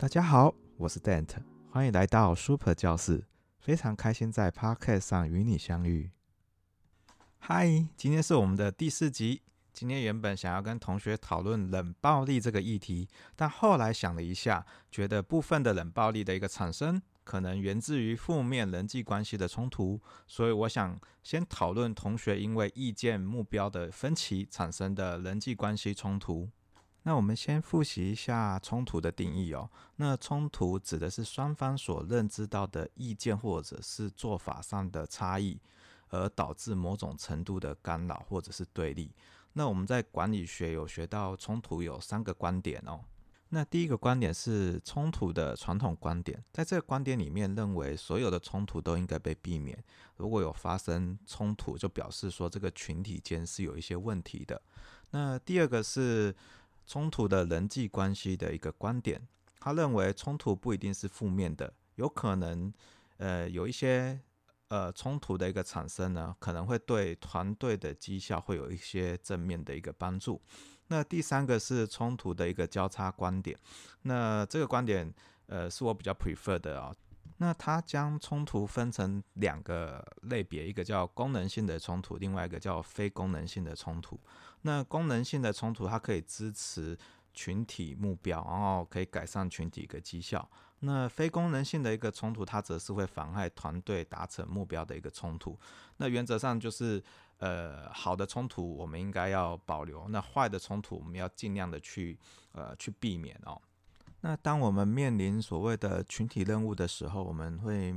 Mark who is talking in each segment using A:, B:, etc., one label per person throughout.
A: 大家好，我是 Dante，欢迎来到 Super 教室，非常开心在 Podcast 上与你相遇。嗨，今天是我们的第四集。今天原本想要跟同学讨论冷暴力这个议题，但后来想了一下，觉得部分的冷暴力的一个产生，可能源自于负面人际关系的冲突，所以我想先讨论同学因为意见目标的分歧产生的人际关系冲突。那我们先复习一下冲突的定义哦。那冲突指的是双方所认知到的意见或者是做法上的差异，而导致某种程度的干扰或者是对立。那我们在管理学有学到冲突有三个观点哦。那第一个观点是冲突的传统观点，在这个观点里面认为所有的冲突都应该被避免。如果有发生冲突，就表示说这个群体间是有一些问题的。那第二个是。冲突的人际关系的一个观点，他认为冲突不一定是负面的，有可能，呃，有一些呃冲突的一个产生呢，可能会对团队的绩效会有一些正面的一个帮助。那第三个是冲突的一个交叉观点，那这个观点呃是我比较 prefer 的啊、那他将冲突分成两个类别，一个叫功能性的冲突，另外一个叫非功能性的冲突。那功能性的冲突，它可以支持群体目标，然后可以改善群体一个绩效。那非功能性的一个冲突，它则是会妨害团队达成目标的一个冲突。那原则上就是，呃，好的冲突我们应该要保留，那坏的冲突我们要尽量的去，呃，去避免哦。那当我们面临所谓的群体任务的时候，我们会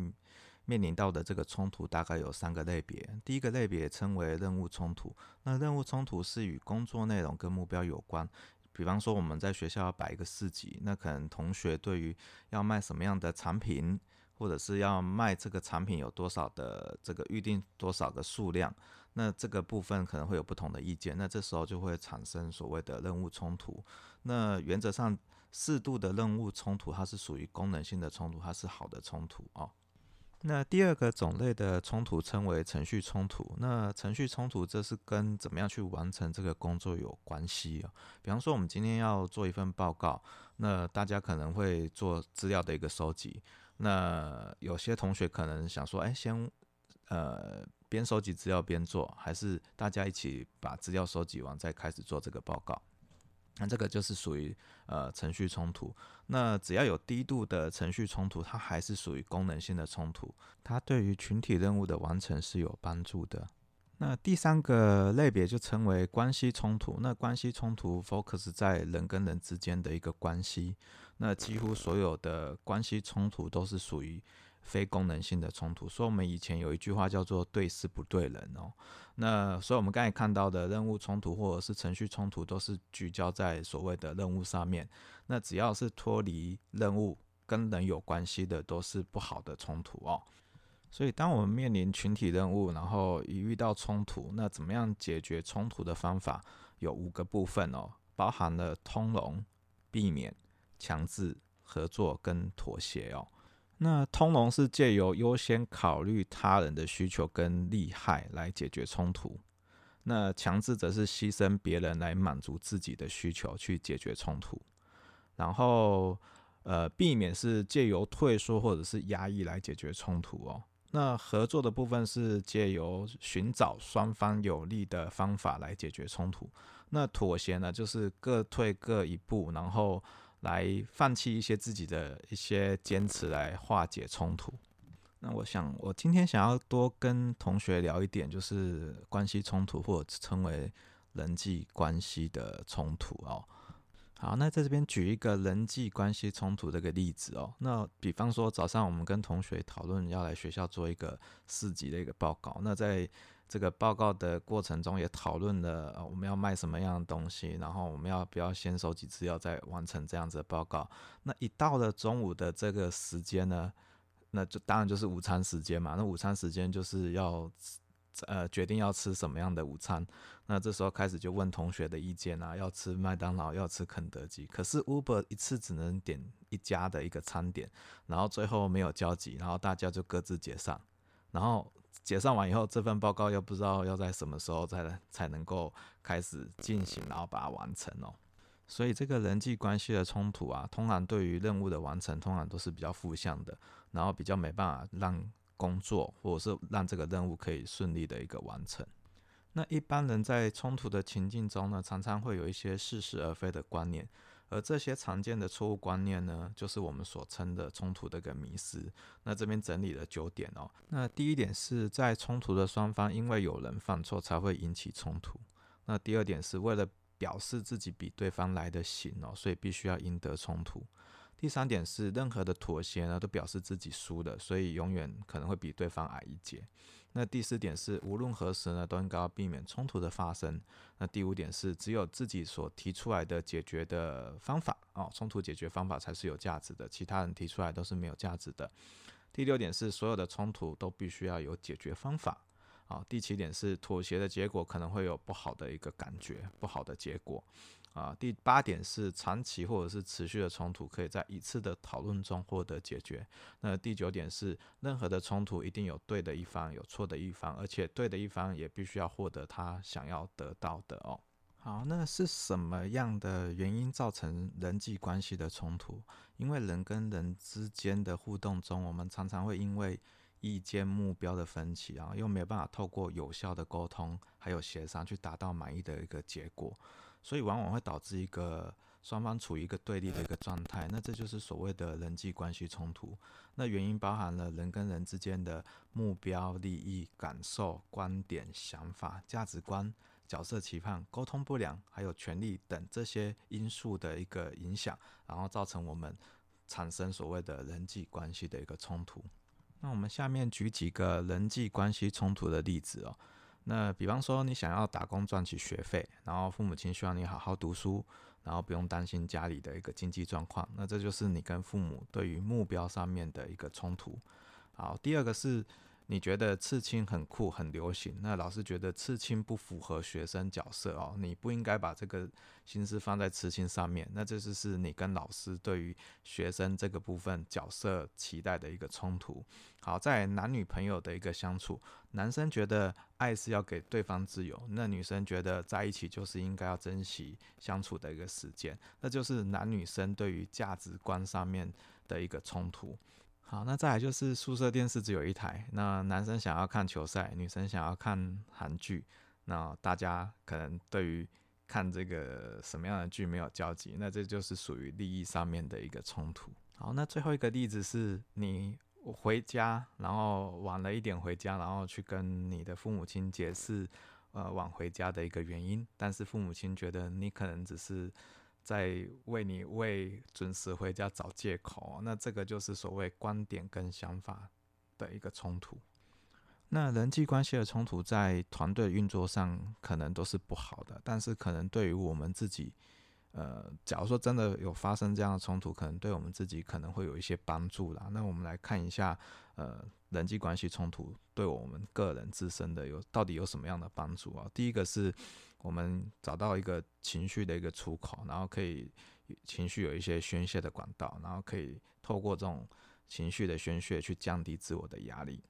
A: 面临到的这个冲突大概有三个类别。第一个类别称为任务冲突。那任务冲突是与工作内容跟目标有关。比方说我们在学校要摆一个市集，那可能同学对于要卖什么样的产品，或者是要卖这个产品有多少的这个预定多少个数量，那这个部分可能会有不同的意见。那这时候就会产生所谓的任务冲突。那原则上适度的任务冲突，它是属于功能性的冲突，它是好的冲突哦。那第二个种类的冲突称为程序冲突。那程序冲突这是跟怎么样去完成这个工作有关系哦。比方说，我们今天要做一份报告，那大家可能会做资料的一个收集。那有些同学可能想说，哎，先呃边收集资料边做，还是大家一起把资料收集完再开始做这个报告？那这个就是属于呃程序冲突。那只要有低度的程序冲突，它还是属于功能性的冲突，它对于群体任务的完成是有帮助的。那第三个类别就称为关系冲突。那关系冲突 focus 在人跟人之间的一个关系。那几乎所有的关系冲突都是属于。非功能性的冲突，所以我们以前有一句话叫做“对事不对人”哦。那所以我们刚才看到的任务冲突或者是程序冲突，都是聚焦在所谓的任务上面。那只要是脱离任务跟人有关系的，都是不好的冲突哦。所以当我们面临群体任务，然后一遇到冲突，那怎么样解决冲突的方法有五个部分哦，包含了通融、避免、强制、合作跟妥协哦。那通融是借由优先考虑他人的需求跟利害来解决冲突，那强制则是牺牲别人来满足自己的需求去解决冲突，然后呃避免是借由退缩或者是压抑来解决冲突哦。那合作的部分是借由寻找双方有利的方法来解决冲突，那妥协呢就是各退各一步，然后。来放弃一些自己的一些坚持来化解冲突。那我想，我今天想要多跟同学聊一点，就是关系冲突或者称为人际关系的冲突哦。好，那在这边举一个人际关系冲突这个例子哦。那比方说，早上我们跟同学讨论要来学校做一个四级的一个报告，那在这个报告的过程中也讨论了我们要卖什么样的东西，然后我们要不要先收集资料再完成这样子的报告。那一到了中午的这个时间呢，那就当然就是午餐时间嘛。那午餐时间就是要呃决定要吃什么样的午餐。那这时候开始就问同学的意见啊，要吃麦当劳，要吃肯德基。可是 Uber 一次只能点一家的一个餐点，然后最后没有交集，然后大家就各自解散，然后。解散完以后，这份报告又不知道要在什么时候才才能够开始进行，然后把它完成哦。所以这个人际关系的冲突啊，通常对于任务的完成，通常都是比较负向的，然后比较没办法让工作或者是让这个任务可以顺利的一个完成。那一般人在冲突的情境中呢，常常会有一些似是而非的观念。而这些常见的错误观念呢，就是我们所称的冲突的一个迷思。那这边整理了九点哦。那第一点是在冲突的双方，因为有人犯错才会引起冲突。那第二点是为了表示自己比对方来得行哦，所以必须要赢得冲突。第三点是任何的妥协呢，都表示自己输了，所以永远可能会比对方矮一截。那第四点是，无论何时呢，都应该要避免冲突的发生。那第五点是，只有自己所提出来的解决的方法哦，冲突解决方法才是有价值的，其他人提出来都是没有价值的。第六点是，所有的冲突都必须要有解决方法。啊，第七点是，妥协的结果可能会有不好的一个感觉，不好的结果。啊，第八点是长期或者是持续的冲突，可以在一次的讨论中获得解决。那第九点是，任何的冲突一定有对的一方，有错的一方，而且对的一方也必须要获得他想要得到的哦。好，那是什么样的原因造成人际关系的冲突？因为人跟人之间的互动中，我们常常会因为意见目标的分歧啊，又没有办法透过有效的沟通还有协商去达到满意的一个结果。所以往往会导致一个双方处于一个对立的一个状态，那这就是所谓的人际关系冲突。那原因包含了人跟人之间的目标、利益、感受、观点、想法、价值观、角色期盼、沟通不良，还有权力等这些因素的一个影响，然后造成我们产生所谓的人际关系的一个冲突。那我们下面举几个人际关系冲突的例子哦。那比方说，你想要打工赚取学费，然后父母亲希望你好好读书，然后不用担心家里的一个经济状况，那这就是你跟父母对于目标上面的一个冲突。好，第二个是。你觉得刺青很酷很流行，那老师觉得刺青不符合学生角色哦，你不应该把这个心思放在刺青上面。那这就是你跟老师对于学生这个部分角色期待的一个冲突。好，在男女朋友的一个相处，男生觉得爱是要给对方自由，那女生觉得在一起就是应该要珍惜相处的一个时间，那就是男女生对于价值观上面的一个冲突。好，那再来就是宿舍电视只有一台，那男生想要看球赛，女生想要看韩剧，那大家可能对于看这个什么样的剧没有交集，那这就是属于利益上面的一个冲突。好，那最后一个例子是你回家，然后晚了一点回家，然后去跟你的父母亲解释，呃，晚回家的一个原因，但是父母亲觉得你可能只是。在为你为准时回家找借口，那这个就是所谓观点跟想法的一个冲突。那人际关系的冲突在团队运作上可能都是不好的，但是可能对于我们自己，呃，假如说真的有发生这样的冲突，可能对我们自己可能会有一些帮助啦。那我们来看一下，呃，人际关系冲突对我们个人自身的有到底有什么样的帮助啊？第一个是。我们找到一个情绪的一个出口，然后可以情绪有一些宣泄的管道，然后可以透过这种情绪的宣泄去降低自我的压力。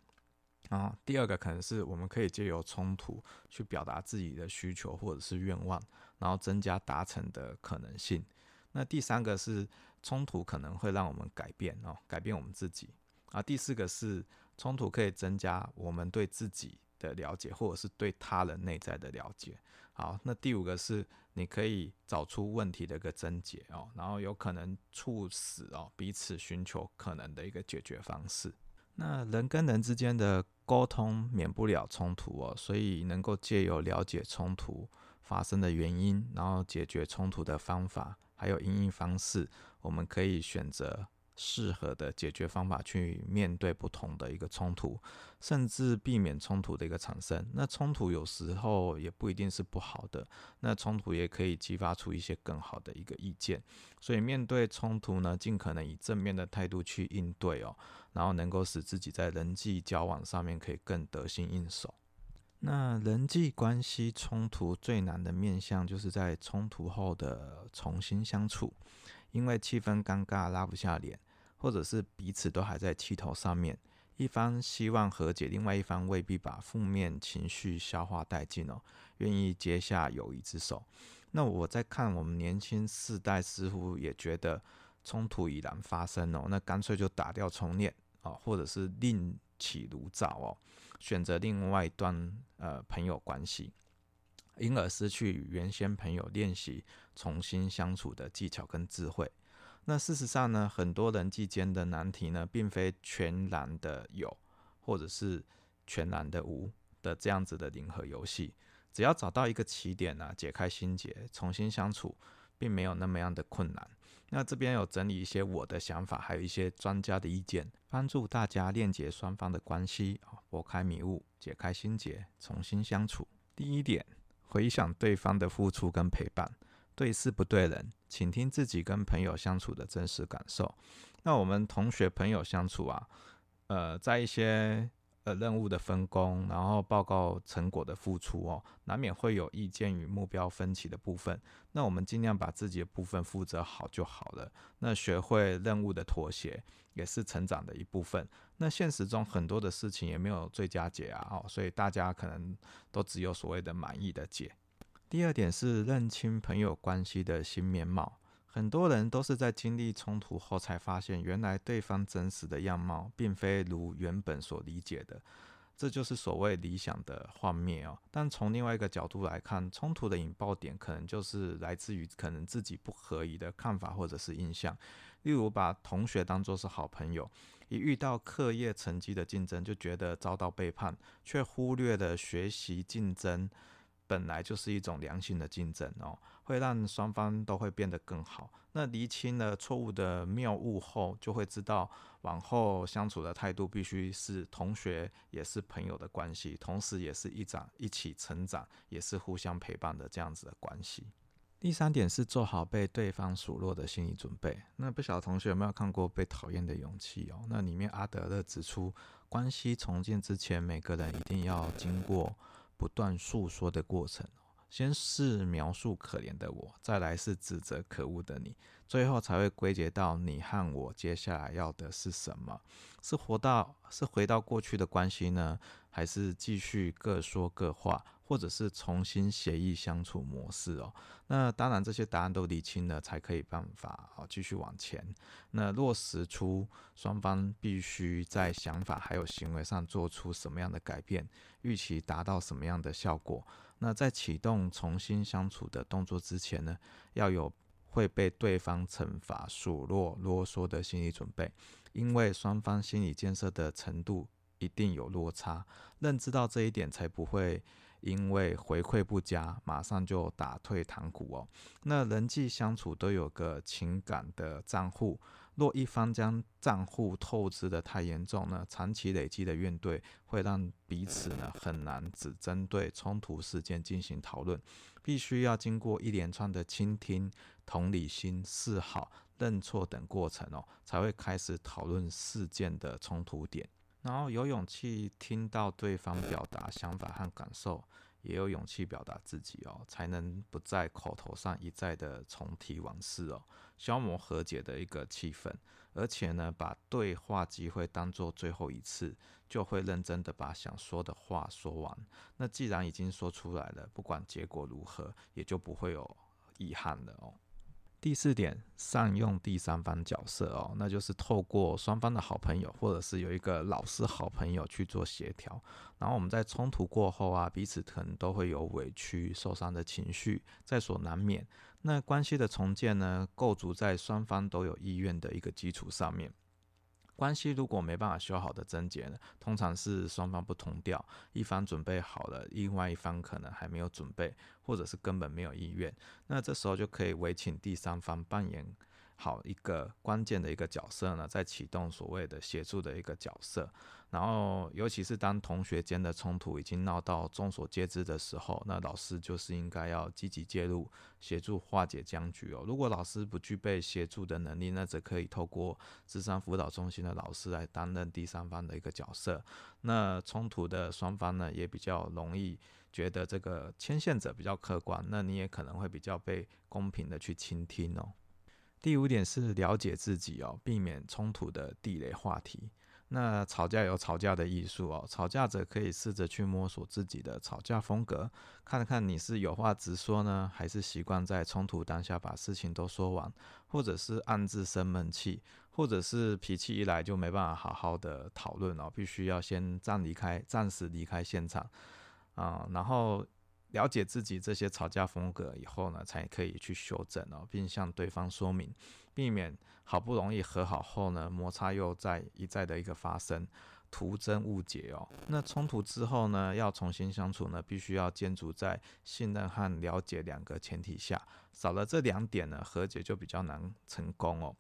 A: 然后，第二个可能是我们可以借由冲突去表达自己的需求或者是愿望，然后增加达成的可能性。那第三个是冲突可能会让我们改变哦，改变我们自己。啊，第四个是冲突可以增加我们对自己的了解，或者是对他人内在的了解。好，那第五个是你可以找出问题的一个症结哦，然后有可能促使哦彼此寻求可能的一个解决方式。那人跟人之间的沟通免不了冲突哦，所以能够借由了解冲突发生的原因，然后解决冲突的方法，还有应应方式，我们可以选择。适合的解决方法去面对不同的一个冲突，甚至避免冲突的一个产生。那冲突有时候也不一定是不好的，那冲突也可以激发出一些更好的一个意见。所以面对冲突呢，尽可能以正面的态度去应对哦，然后能够使自己在人际交往上面可以更得心应手。那人际关系冲突最难的面向，就是在冲突后的重新相处。因为气氛尴尬，拉不下脸，或者是彼此都还在气头上面，一方希望和解，另外一方未必把负面情绪消化殆尽哦，愿意接下友谊之手。那我在看我们年轻世代似乎也觉得冲突已然发生哦，那干脆就打掉重练啊，或者是另起炉灶哦，选择另外一段呃朋友关系，因而失去原先朋友练习重新相处的技巧跟智慧。那事实上呢，很多人际间的难题呢，并非全然的有，或者是全然的无的这样子的零和游戏。只要找到一个起点呢、啊，解开心结，重新相处，并没有那么样的困难。那这边有整理一些我的想法，还有一些专家的意见，帮助大家链接双方的关系，拨开迷雾，解开心结，重新相处。第一点，回想对方的付出跟陪伴。对事不对人，请听自己跟朋友相处的真实感受。那我们同学朋友相处啊，呃，在一些呃任务的分工，然后报告成果的付出哦，难免会有意见与目标分歧的部分。那我们尽量把自己的部分负责好就好了。那学会任务的妥协，也是成长的一部分。那现实中很多的事情也没有最佳解啊，哦，所以大家可能都只有所谓的满意的解。第二点是认清朋友关系的新面貌。很多人都是在经历冲突后才发现，原来对方真实的样貌并非如原本所理解的。这就是所谓理想的幻灭哦。但从另外一个角度来看，冲突的引爆点可能就是来自于可能自己不合宜的看法或者是印象。例如，把同学当作是好朋友，一遇到课业成绩的竞争，就觉得遭到背叛，却忽略了学习竞争。本来就是一种良性的竞争哦，会让双方都会变得更好。那厘清了错误的谬误后，就会知道往后相处的态度必须是同学也是朋友的关系，同时也是一长一起成长，也是互相陪伴的这样子的关系。第三点是做好被对方数落的心理准备。那不晓得同学有没有看过《被讨厌的勇气》哦？那里面阿德勒指出，关系重建之前，每个人一定要经过。不断诉说的过程，先是描述可怜的我，再来是指责可恶的你，最后才会归结到你和我接下来要的是什么？是活到是回到过去的关系呢，还是继续各说各话？或者是重新协议相处模式哦，那当然这些答案都理清了，才可以办法哦继续往前。那落实出双方必须在想法还有行为上做出什么样的改变，预期达到什么样的效果。那在启动重新相处的动作之前呢，要有会被对方惩罚、数落、啰嗦的心理准备，因为双方心理建设的程度一定有落差，认知到这一点才不会。因为回馈不佳，马上就打退堂鼓哦。那人际相处都有个情感的账户，若一方将账户透支的太严重呢，长期累积的怨怼会让彼此呢很难只针对冲突事件进行讨论，必须要经过一连串的倾听、同理心、示好、认错等过程哦，才会开始讨论事件的冲突点。然后有勇气听到对方表达想法和感受，也有勇气表达自己哦，才能不在口头上一再的重提往事哦，消磨和解的一个气氛。而且呢，把对话机会当做最后一次，就会认真的把想说的话说完。那既然已经说出来了，不管结果如何，也就不会有遗憾了哦。第四点，善用第三方角色哦，那就是透过双方的好朋友，或者是有一个老师好朋友去做协调。然后我们在冲突过后啊，彼此可能都会有委屈、受伤的情绪，在所难免。那关系的重建呢，构筑在双方都有意愿的一个基础上面。关系如果没办法修好的症结呢，通常是双方不同调，一方准备好了，另外一方可能还没有准备，或者是根本没有意愿。那这时候就可以委请第三方扮演好一个关键的一个角色呢，在启动所谓的协助的一个角色。然后，尤其是当同学间的冲突已经闹到众所皆知的时候，那老师就是应该要积极介入，协助化解僵局哦。如果老师不具备协助的能力，那则可以透过智商辅导中心的老师来担任第三方的一个角色。那冲突的双方呢，也比较容易觉得这个牵线者比较客观，那你也可能会比较被公平的去倾听哦。第五点是了解自己哦，避免冲突的地雷话题。那吵架有吵架的艺术哦，吵架者可以试着去摸索自己的吵架风格，看看你是有话直说呢，还是习惯在冲突当下把事情都说完，或者是暗自生闷气，或者是脾气一来就没办法好好的讨论哦，必须要先暂离开，暂时离开现场啊，然后了解自己这些吵架风格以后呢，才可以去修正哦，并向对方说明。避免好不容易和好后呢，摩擦又再一再的一个发生，徒增误解哦。那冲突之后呢，要重新相处呢，必须要建筑在信任和了解两个前提下，少了这两点呢，和解就比较难成功哦。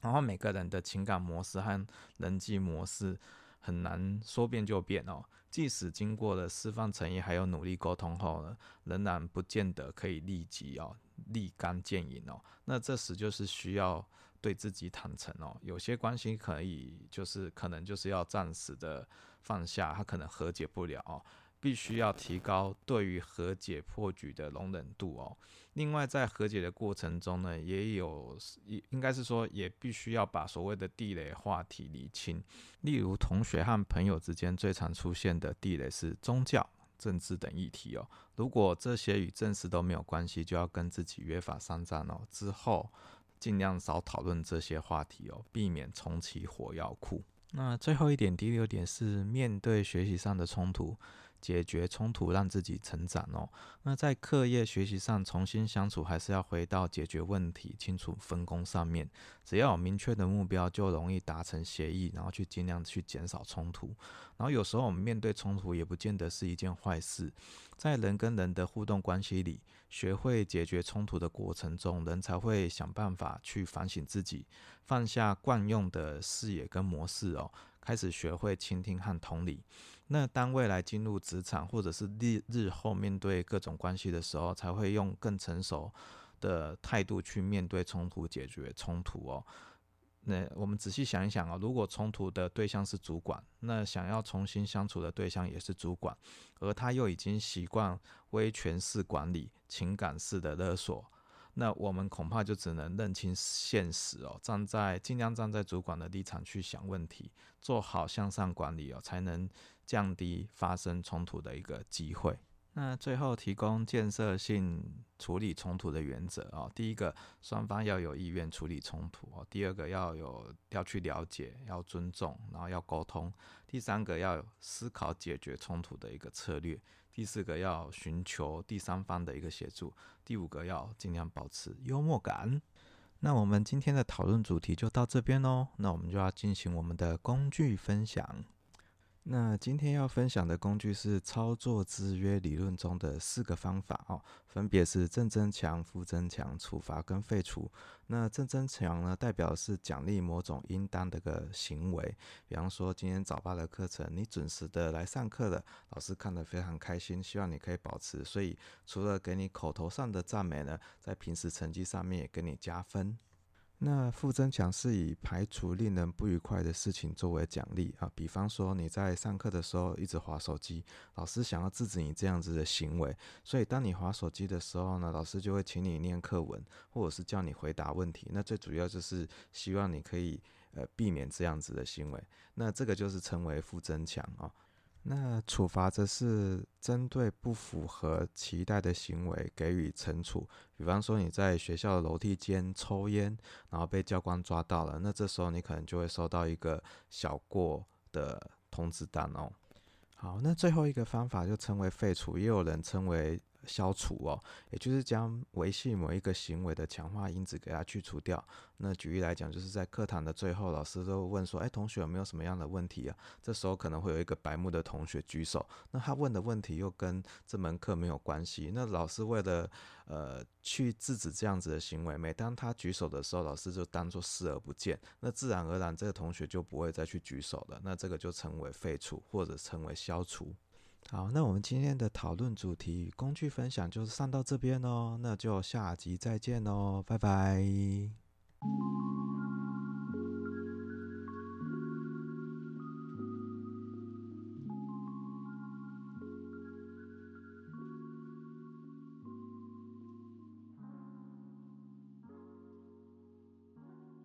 A: 然后每个人的情感模式和人际模式很难说变就变哦。即使经过了释放诚意还有努力沟通后呢，仍然不见得可以立即哦。立竿见影哦，那这时就是需要对自己坦诚哦。有些关系可以就是可能就是要暂时的放下，他可能和解不了哦，必须要提高对于和解破局的容忍度哦。另外，在和解的过程中呢，也有应该是说也必须要把所谓的地雷话题理清。例如，同学和朋友之间最常出现的地雷是宗教。政治等议题哦，如果这些与正事都没有关系，就要跟自己约法三章哦。之后尽量少讨论这些话题哦，避免重启火药库。那最后一点，第六点是面对学习上的冲突。解决冲突，让自己成长哦。那在课业学习上重新相处，还是要回到解决问题、清楚分工上面。只要有明确的目标，就容易达成协议，然后去尽量去减少冲突。然后有时候我们面对冲突，也不见得是一件坏事。在人跟人的互动关系里，学会解决冲突的过程中，人才会想办法去反省自己，放下惯用的视野跟模式哦。开始学会倾听和同理，那当未来进入职场或者是日日后面对各种关系的时候，才会用更成熟的态度去面对冲突、解决冲突哦。那我们仔细想一想啊，如果冲突的对象是主管，那想要重新相处的对象也是主管，而他又已经习惯威权式管理、情感式的勒索。那我们恐怕就只能认清现实哦，站在尽量站在主管的立场去想问题，做好向上管理哦，才能降低发生冲突的一个机会。那最后提供建设性处理冲突的原则哦，第一个，双方要有意愿处理冲突哦；第二个，要有要去了解，要尊重，然后要沟通；第三个，要有思考解决冲突的一个策略；第四个，要寻求第三方的一个协助；第五个，要尽量保持幽默感。那我们今天的讨论主题就到这边喽，那我们就要进行我们的工具分享。那今天要分享的工具是操作制约理论中的四个方法哦，分别是正增强、负增强、处罚跟废除。那正增强呢，代表是奖励某种应当的个行为，比方说今天早八的课程，你准时的来上课了，老师看得非常开心，希望你可以保持。所以除了给你口头上的赞美呢，在平时成绩上面也给你加分。那负增强是以排除令人不愉快的事情作为奖励啊，比方说你在上课的时候一直划手机，老师想要制止你这样子的行为，所以当你划手机的时候呢，老师就会请你念课文，或者是叫你回答问题。那最主要就是希望你可以呃避免这样子的行为，那这个就是称为负增强啊。那处罚则是针对不符合期待的行为给予惩处，比方说你在学校的楼梯间抽烟，然后被教官抓到了，那这时候你可能就会收到一个小过的通知单哦。好，那最后一个方法就称为废除，也有人称为。消除哦，也就是将维系某一个行为的强化因子给它去除掉。那举例来讲，就是在课堂的最后，老师都问说：“哎，同学有没有什么样的问题啊？”这时候可能会有一个白目的同学举手，那他问的问题又跟这门课没有关系。那老师为了呃去制止这样子的行为，每当他举手的时候，老师就当做视而不见。那自然而然，这个同学就不会再去举手了。那这个就称为废除，或者称为消除。好，那我们今天的讨论主题工具分享就是上到这边哦，那就下集再见哦，拜拜。